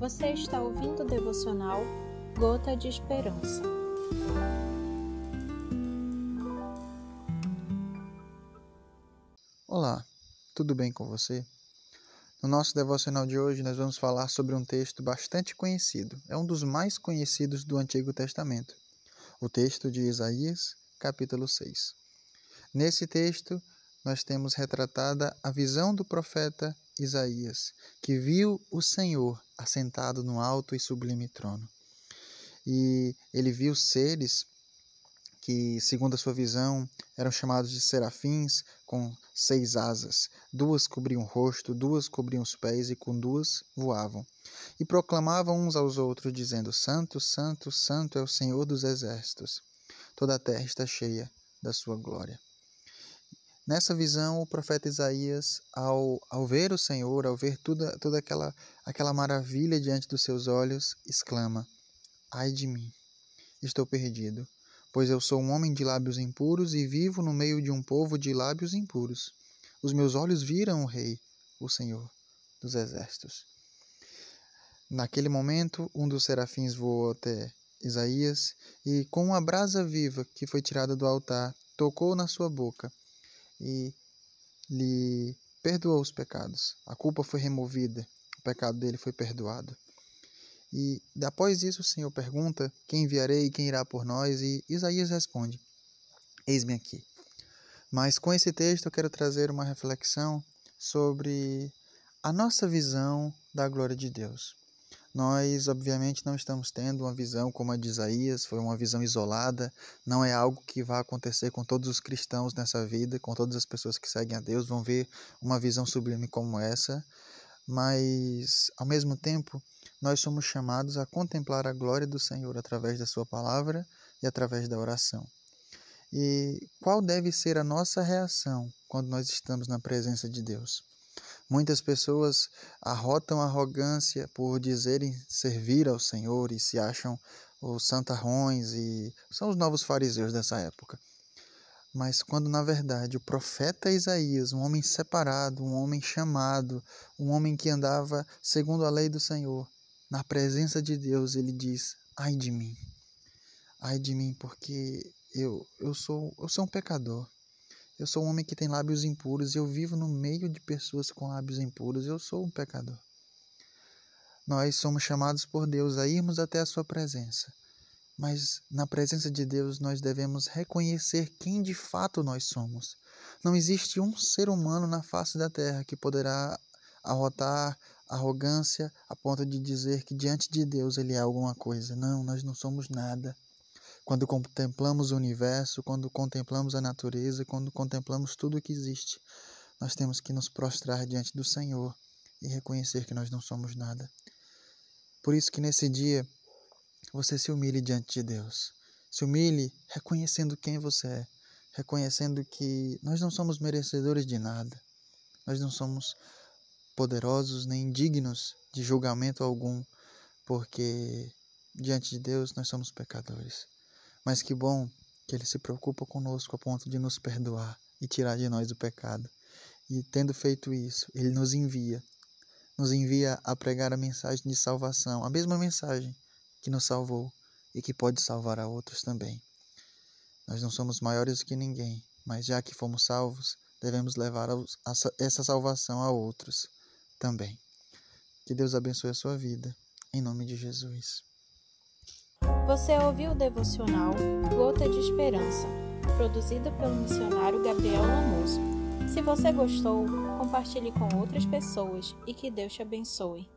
Você está ouvindo o devocional Gota de Esperança. Olá, tudo bem com você? No nosso devocional de hoje, nós vamos falar sobre um texto bastante conhecido. É um dos mais conhecidos do Antigo Testamento. O texto de Isaías, capítulo 6. Nesse texto, nós temos retratada a visão do profeta Isaías, que viu o Senhor assentado no alto e sublime trono. E ele viu seres que, segundo a sua visão, eram chamados de serafins com seis asas. Duas cobriam o rosto, duas cobriam os pés e com duas voavam. E proclamavam uns aos outros, dizendo: Santo, Santo, Santo é o Senhor dos exércitos. Toda a terra está cheia da sua glória. Nessa visão, o profeta Isaías, ao, ao ver o Senhor, ao ver toda, toda aquela, aquela maravilha diante dos seus olhos, exclama: Ai de mim, estou perdido, pois eu sou um homem de lábios impuros e vivo no meio de um povo de lábios impuros. Os meus olhos viram o Rei, o Senhor dos Exércitos. Naquele momento, um dos serafins voou até Isaías e, com uma brasa viva que foi tirada do altar, tocou na sua boca e lhe perdoou os pecados. A culpa foi removida, o pecado dele foi perdoado. E após isso o Senhor pergunta: Quem enviarei e quem irá por nós? E Isaías responde: Eis-me aqui. Mas com esse texto eu quero trazer uma reflexão sobre a nossa visão da glória de Deus. Nós, obviamente, não estamos tendo uma visão como a de Isaías, foi uma visão isolada, não é algo que vai acontecer com todos os cristãos nessa vida, com todas as pessoas que seguem a Deus, vão ver uma visão sublime como essa, mas, ao mesmo tempo, nós somos chamados a contemplar a glória do Senhor através da Sua palavra e através da oração. E qual deve ser a nossa reação quando nós estamos na presença de Deus? Muitas pessoas arrotam arrogância por dizerem servir ao Senhor e se acham os santarrões e são os novos fariseus dessa época. Mas quando na verdade o profeta Isaías, um homem separado, um homem chamado, um homem que andava segundo a lei do Senhor, na presença de Deus, ele diz: "Ai de mim. Ai de mim, porque eu eu sou eu sou um pecador. Eu sou um homem que tem lábios impuros e eu vivo no meio de pessoas com lábios impuros. Eu sou um pecador. Nós somos chamados por Deus a irmos até a Sua presença. Mas na presença de Deus nós devemos reconhecer quem de fato nós somos. Não existe um ser humano na face da terra que poderá arrotar arrogância a ponto de dizer que diante de Deus ele é alguma coisa. Não, nós não somos nada. Quando contemplamos o universo, quando contemplamos a natureza, quando contemplamos tudo o que existe, nós temos que nos prostrar diante do Senhor e reconhecer que nós não somos nada. Por isso que nesse dia você se humilhe diante de Deus. Se humilhe reconhecendo quem você é, reconhecendo que nós não somos merecedores de nada. Nós não somos poderosos nem dignos de julgamento algum, porque diante de Deus nós somos pecadores. Mas que bom que Ele se preocupa conosco a ponto de nos perdoar e tirar de nós o pecado. E tendo feito isso, Ele nos envia, nos envia a pregar a mensagem de salvação, a mesma mensagem que nos salvou e que pode salvar a outros também. Nós não somos maiores que ninguém, mas já que fomos salvos, devemos levar essa salvação a outros também. Que Deus abençoe a sua vida, em nome de Jesus. Você ouviu o devocional Gota de Esperança, produzido pelo missionário Gabriel Lamoso. Se você gostou, compartilhe com outras pessoas e que Deus te abençoe.